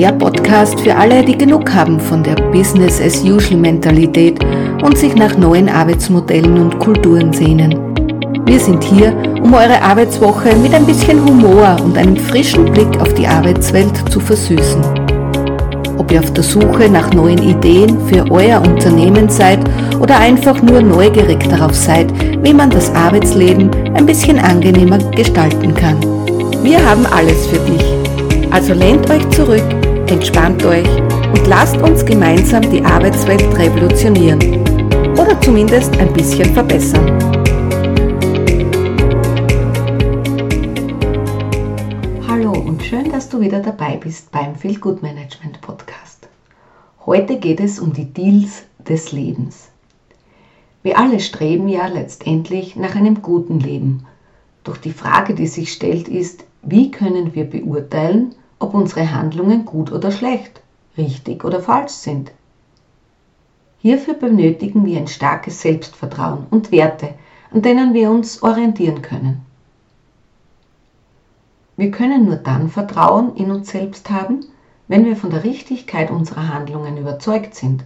der Podcast für alle, die genug haben von der Business as usual Mentalität und sich nach neuen Arbeitsmodellen und Kulturen sehnen. Wir sind hier, um eure Arbeitswoche mit ein bisschen Humor und einem frischen Blick auf die Arbeitswelt zu versüßen. Ob ihr auf der Suche nach neuen Ideen für euer Unternehmen seid oder einfach nur neugierig darauf seid, wie man das Arbeitsleben ein bisschen angenehmer gestalten kann. Wir haben alles für dich. Also lehnt euch zurück, entspannt euch und lasst uns gemeinsam die Arbeitswelt revolutionieren. Oder zumindest ein bisschen verbessern. Hallo und schön, dass du wieder dabei bist beim Feel Good Management Podcast. Heute geht es um die Deals des Lebens. Wir alle streben ja letztendlich nach einem guten Leben. Doch die Frage, die sich stellt, ist, wie können wir beurteilen, ob unsere Handlungen gut oder schlecht, richtig oder falsch sind? Hierfür benötigen wir ein starkes Selbstvertrauen und Werte, an denen wir uns orientieren können. Wir können nur dann Vertrauen in uns selbst haben, wenn wir von der Richtigkeit unserer Handlungen überzeugt sind.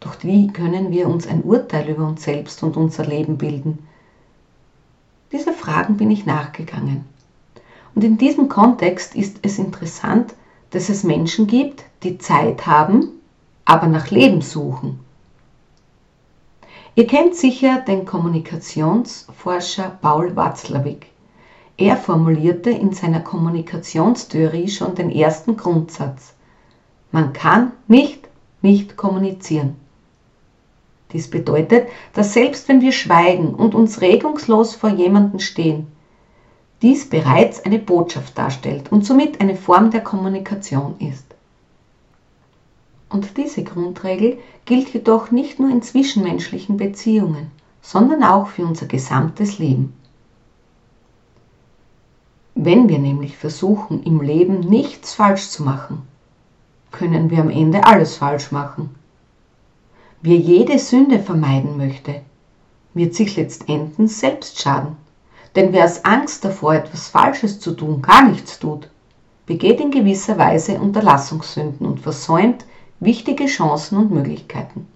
Doch wie können wir uns ein Urteil über uns selbst und unser Leben bilden? Diese Fragen bin ich nachgegangen. Und in diesem Kontext ist es interessant, dass es Menschen gibt, die Zeit haben, aber nach Leben suchen. Ihr kennt sicher den Kommunikationsforscher Paul Watzlawick. Er formulierte in seiner Kommunikationstheorie schon den ersten Grundsatz. Man kann nicht nicht kommunizieren. Dies bedeutet, dass selbst wenn wir schweigen und uns regungslos vor jemanden stehen, dies bereits eine Botschaft darstellt und somit eine Form der Kommunikation ist. Und diese Grundregel gilt jedoch nicht nur in zwischenmenschlichen Beziehungen, sondern auch für unser gesamtes Leben. Wenn wir nämlich versuchen, im Leben nichts falsch zu machen, können wir am Ende alles falsch machen. Wer jede Sünde vermeiden möchte, wird sich letztendlich selbst schaden. Denn wer aus Angst davor, etwas Falsches zu tun, gar nichts tut, begeht in gewisser Weise Unterlassungssünden und versäumt wichtige Chancen und Möglichkeiten.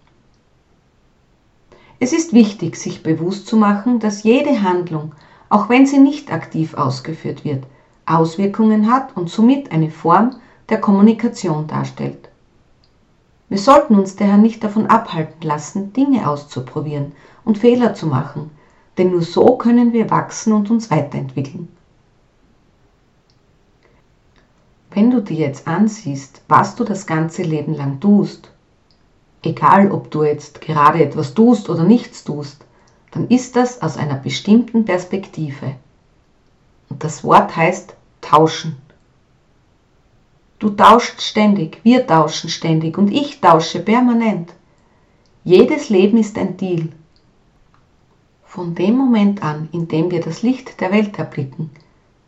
Es ist wichtig, sich bewusst zu machen, dass jede Handlung auch wenn sie nicht aktiv ausgeführt wird, Auswirkungen hat und somit eine Form der Kommunikation darstellt. Wir sollten uns daher nicht davon abhalten lassen, Dinge auszuprobieren und Fehler zu machen, denn nur so können wir wachsen und uns weiterentwickeln. Wenn du dir jetzt ansiehst, was du das ganze Leben lang tust, egal ob du jetzt gerade etwas tust oder nichts tust, dann ist das aus einer bestimmten Perspektive. Und das Wort heißt tauschen. Du tauschst ständig, wir tauschen ständig und ich tausche permanent. Jedes Leben ist ein Deal. Von dem Moment an, in dem wir das Licht der Welt erblicken,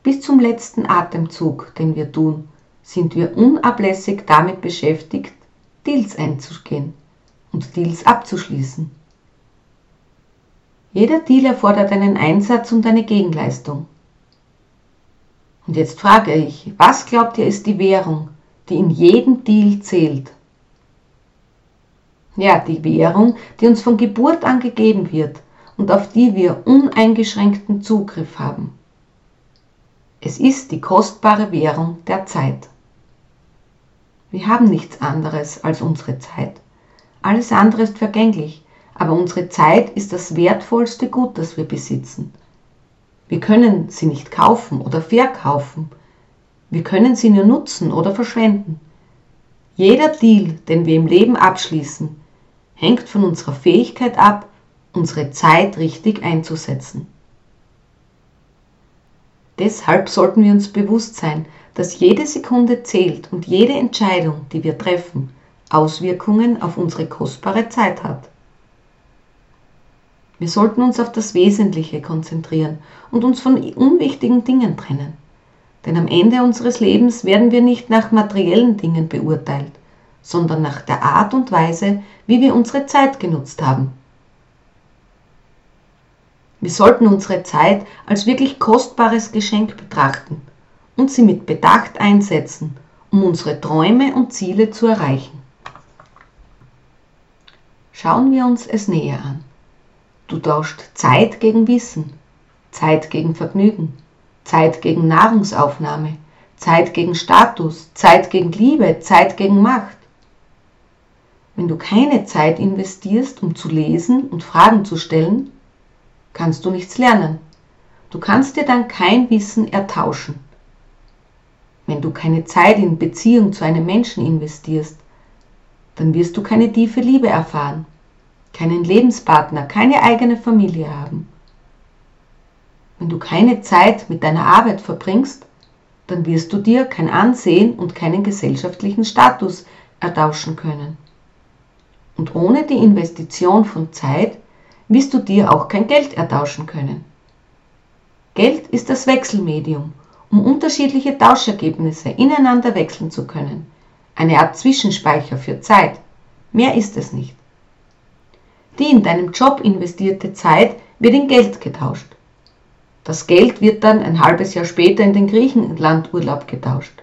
bis zum letzten Atemzug, den wir tun, sind wir unablässig damit beschäftigt, Deals einzugehen und Deals abzuschließen. Jeder Deal erfordert einen Einsatz und eine Gegenleistung. Und jetzt frage ich, was glaubt ihr ist die Währung, die in jedem Deal zählt? Ja, die Währung, die uns von Geburt an gegeben wird und auf die wir uneingeschränkten Zugriff haben. Es ist die kostbare Währung der Zeit. Wir haben nichts anderes als unsere Zeit. Alles andere ist vergänglich aber unsere Zeit ist das wertvollste Gut, das wir besitzen. Wir können sie nicht kaufen oder verkaufen. Wir können sie nur nutzen oder verschwenden. Jeder Deal, den wir im Leben abschließen, hängt von unserer Fähigkeit ab, unsere Zeit richtig einzusetzen. Deshalb sollten wir uns bewusst sein, dass jede Sekunde zählt und jede Entscheidung, die wir treffen, Auswirkungen auf unsere kostbare Zeit hat. Wir sollten uns auf das Wesentliche konzentrieren und uns von unwichtigen Dingen trennen. Denn am Ende unseres Lebens werden wir nicht nach materiellen Dingen beurteilt, sondern nach der Art und Weise, wie wir unsere Zeit genutzt haben. Wir sollten unsere Zeit als wirklich kostbares Geschenk betrachten und sie mit Bedacht einsetzen, um unsere Träume und Ziele zu erreichen. Schauen wir uns es näher an. Du tauscht Zeit gegen Wissen, Zeit gegen Vergnügen, Zeit gegen Nahrungsaufnahme, Zeit gegen Status, Zeit gegen Liebe, Zeit gegen Macht. Wenn du keine Zeit investierst, um zu lesen und Fragen zu stellen, kannst du nichts lernen. Du kannst dir dann kein Wissen ertauschen. Wenn du keine Zeit in Beziehung zu einem Menschen investierst, dann wirst du keine tiefe Liebe erfahren, keinen Lebenspartner, keine eigene Familie haben. Wenn du keine Zeit mit deiner Arbeit verbringst, dann wirst du dir kein Ansehen und keinen gesellschaftlichen Status ertauschen können. Und ohne die Investition von Zeit wirst du dir auch kein Geld ertauschen können. Geld ist das Wechselmedium, um unterschiedliche Tauschergebnisse ineinander wechseln zu können. Eine Art Zwischenspeicher für Zeit. Mehr ist es nicht. Die in deinem Job investierte Zeit wird in Geld getauscht. Das Geld wird dann ein halbes Jahr später in den Griechenlandurlaub getauscht.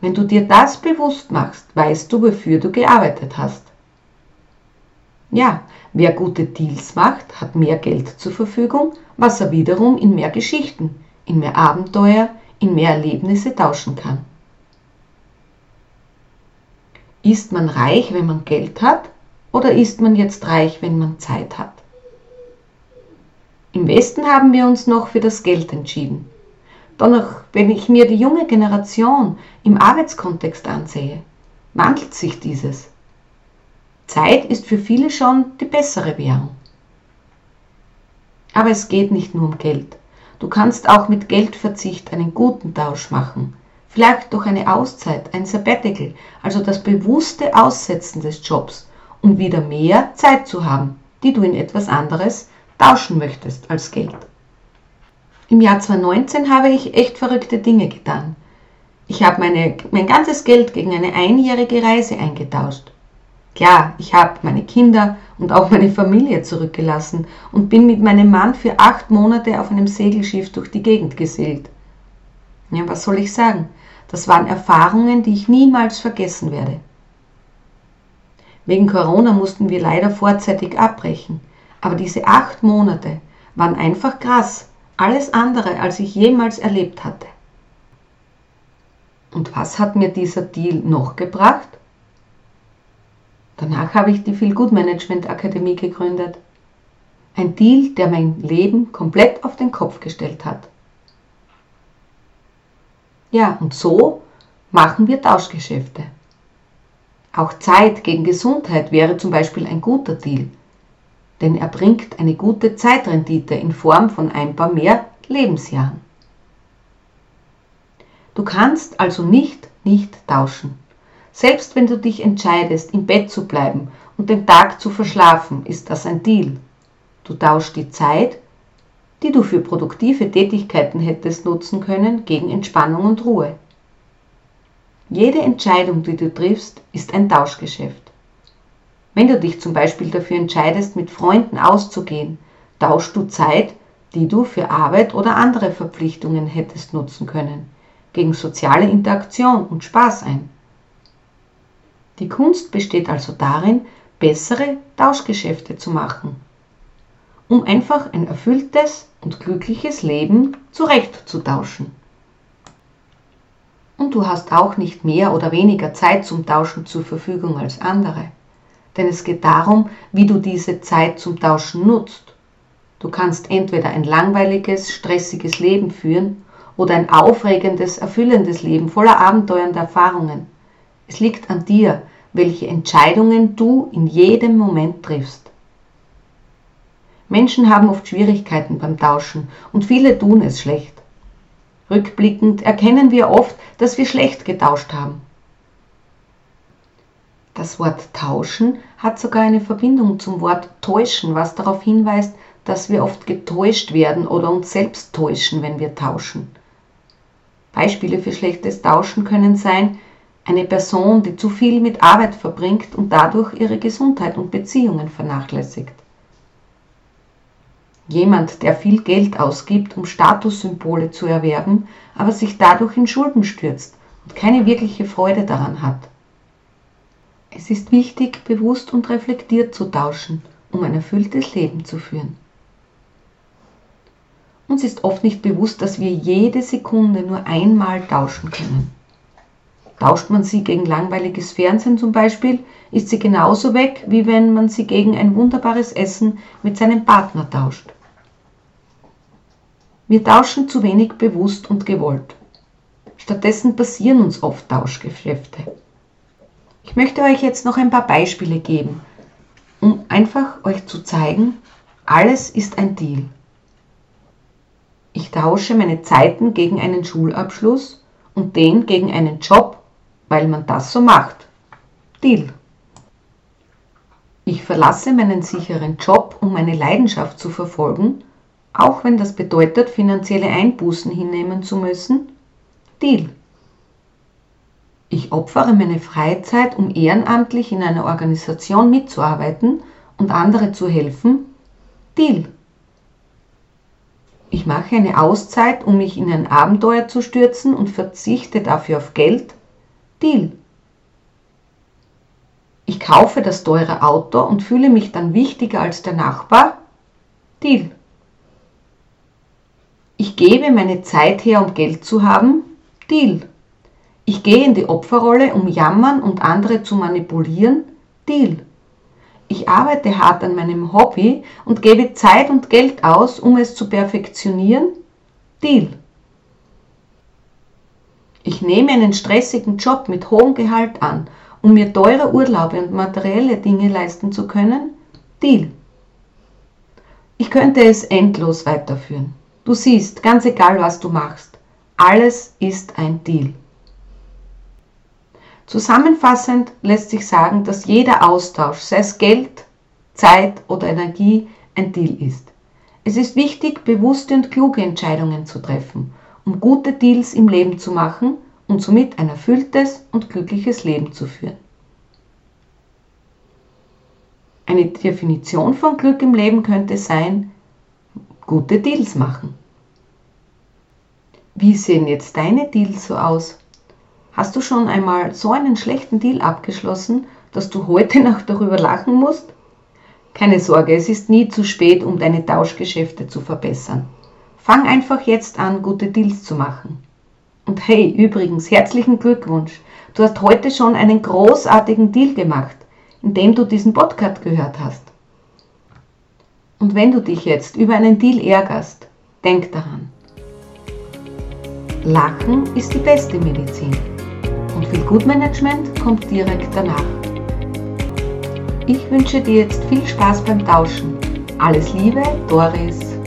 Wenn du dir das bewusst machst, weißt du, wofür du gearbeitet hast. Ja, wer gute Deals macht, hat mehr Geld zur Verfügung, was er wiederum in mehr Geschichten, in mehr Abenteuer, in mehr Erlebnisse tauschen kann. Ist man reich, wenn man Geld hat, oder ist man jetzt reich, wenn man Zeit hat? Im Westen haben wir uns noch für das Geld entschieden. Doch wenn ich mir die junge Generation im Arbeitskontext ansehe, wandelt sich dieses. Zeit ist für viele schon die bessere Währung. Aber es geht nicht nur um Geld. Du kannst auch mit Geldverzicht einen guten Tausch machen. Vielleicht durch eine Auszeit, ein Sabbatical, also das bewusste Aussetzen des Jobs, um wieder mehr Zeit zu haben, die du in etwas anderes tauschen möchtest als Geld. Im Jahr 2019 habe ich echt verrückte Dinge getan. Ich habe meine, mein ganzes Geld gegen eine einjährige Reise eingetauscht. Klar, ich habe meine Kinder und auch meine Familie zurückgelassen und bin mit meinem Mann für acht Monate auf einem Segelschiff durch die Gegend gesegelt. Ja, was soll ich sagen? Das waren Erfahrungen, die ich niemals vergessen werde. Wegen Corona mussten wir leider vorzeitig abbrechen, aber diese acht Monate waren einfach krass, alles andere, als ich jemals erlebt hatte. Und was hat mir dieser Deal noch gebracht? Danach habe ich die Feel Good Management Akademie gegründet. Ein Deal, der mein Leben komplett auf den Kopf gestellt hat. Ja, und so machen wir Tauschgeschäfte. Auch Zeit gegen Gesundheit wäre zum Beispiel ein guter Deal, denn er bringt eine gute Zeitrendite in Form von ein paar mehr Lebensjahren. Du kannst also nicht nicht tauschen. Selbst wenn du dich entscheidest, im Bett zu bleiben und den Tag zu verschlafen, ist das ein Deal. Du tauschst die Zeit, die du für produktive Tätigkeiten hättest nutzen können, gegen Entspannung und Ruhe. Jede Entscheidung, die du triffst, ist ein Tauschgeschäft. Wenn du dich zum Beispiel dafür entscheidest, mit Freunden auszugehen, tauschst du Zeit, die du für Arbeit oder andere Verpflichtungen hättest nutzen können, gegen soziale Interaktion und Spaß ein. Die Kunst besteht also darin, bessere Tauschgeschäfte zu machen, um einfach ein erfülltes und glückliches Leben zurechtzutauschen. Und du hast auch nicht mehr oder weniger Zeit zum Tauschen zur Verfügung als andere. Denn es geht darum, wie du diese Zeit zum Tauschen nutzt. Du kannst entweder ein langweiliges, stressiges Leben führen oder ein aufregendes, erfüllendes Leben voller Abenteuer und Erfahrungen. Es liegt an dir, welche Entscheidungen du in jedem Moment triffst. Menschen haben oft Schwierigkeiten beim Tauschen und viele tun es schlecht. Rückblickend erkennen wir oft, dass wir schlecht getauscht haben. Das Wort tauschen hat sogar eine Verbindung zum Wort täuschen, was darauf hinweist, dass wir oft getäuscht werden oder uns selbst täuschen, wenn wir tauschen. Beispiele für schlechtes Tauschen können sein, eine Person, die zu viel mit Arbeit verbringt und dadurch ihre Gesundheit und Beziehungen vernachlässigt. Jemand, der viel Geld ausgibt, um Statussymbole zu erwerben, aber sich dadurch in Schulden stürzt und keine wirkliche Freude daran hat. Es ist wichtig, bewusst und reflektiert zu tauschen, um ein erfülltes Leben zu führen. Uns ist oft nicht bewusst, dass wir jede Sekunde nur einmal tauschen können. Tauscht man sie gegen langweiliges Fernsehen zum Beispiel, ist sie genauso weg, wie wenn man sie gegen ein wunderbares Essen mit seinem Partner tauscht. Wir tauschen zu wenig bewusst und gewollt. Stattdessen passieren uns oft Tauschgeschäfte. Ich möchte euch jetzt noch ein paar Beispiele geben, um einfach euch zu zeigen, alles ist ein Deal. Ich tausche meine Zeiten gegen einen Schulabschluss und den gegen einen Job weil man das so macht. Deal. Ich verlasse meinen sicheren Job, um meine Leidenschaft zu verfolgen, auch wenn das bedeutet, finanzielle Einbußen hinnehmen zu müssen. Deal. Ich opfere meine Freizeit, um ehrenamtlich in einer Organisation mitzuarbeiten und andere zu helfen. Deal. Ich mache eine Auszeit, um mich in ein Abenteuer zu stürzen und verzichte dafür auf Geld. Deal. Ich kaufe das teure Auto und fühle mich dann wichtiger als der Nachbar? Deal. Ich gebe meine Zeit her, um Geld zu haben? Deal. Ich gehe in die Opferrolle, um jammern und andere zu manipulieren? Deal. Ich arbeite hart an meinem Hobby und gebe Zeit und Geld aus, um es zu perfektionieren? Deal. Ich nehme einen stressigen Job mit hohem Gehalt an, um mir teure Urlaube und materielle Dinge leisten zu können? Deal. Ich könnte es endlos weiterführen. Du siehst, ganz egal was du machst, alles ist ein Deal. Zusammenfassend lässt sich sagen, dass jeder Austausch, sei es Geld, Zeit oder Energie, ein Deal ist. Es ist wichtig, bewusste und kluge Entscheidungen zu treffen um gute Deals im Leben zu machen und somit ein erfülltes und glückliches Leben zu führen. Eine Definition von Glück im Leben könnte sein, gute Deals machen. Wie sehen jetzt deine Deals so aus? Hast du schon einmal so einen schlechten Deal abgeschlossen, dass du heute noch darüber lachen musst? Keine Sorge, es ist nie zu spät, um deine Tauschgeschäfte zu verbessern. Fang einfach jetzt an, gute Deals zu machen. Und hey, übrigens, herzlichen Glückwunsch. Du hast heute schon einen großartigen Deal gemacht, indem du diesen Podcast gehört hast. Und wenn du dich jetzt über einen Deal ärgerst, denk daran. Lachen ist die beste Medizin und viel Gutmanagement kommt direkt danach. Ich wünsche dir jetzt viel Spaß beim Tauschen. Alles Liebe, Doris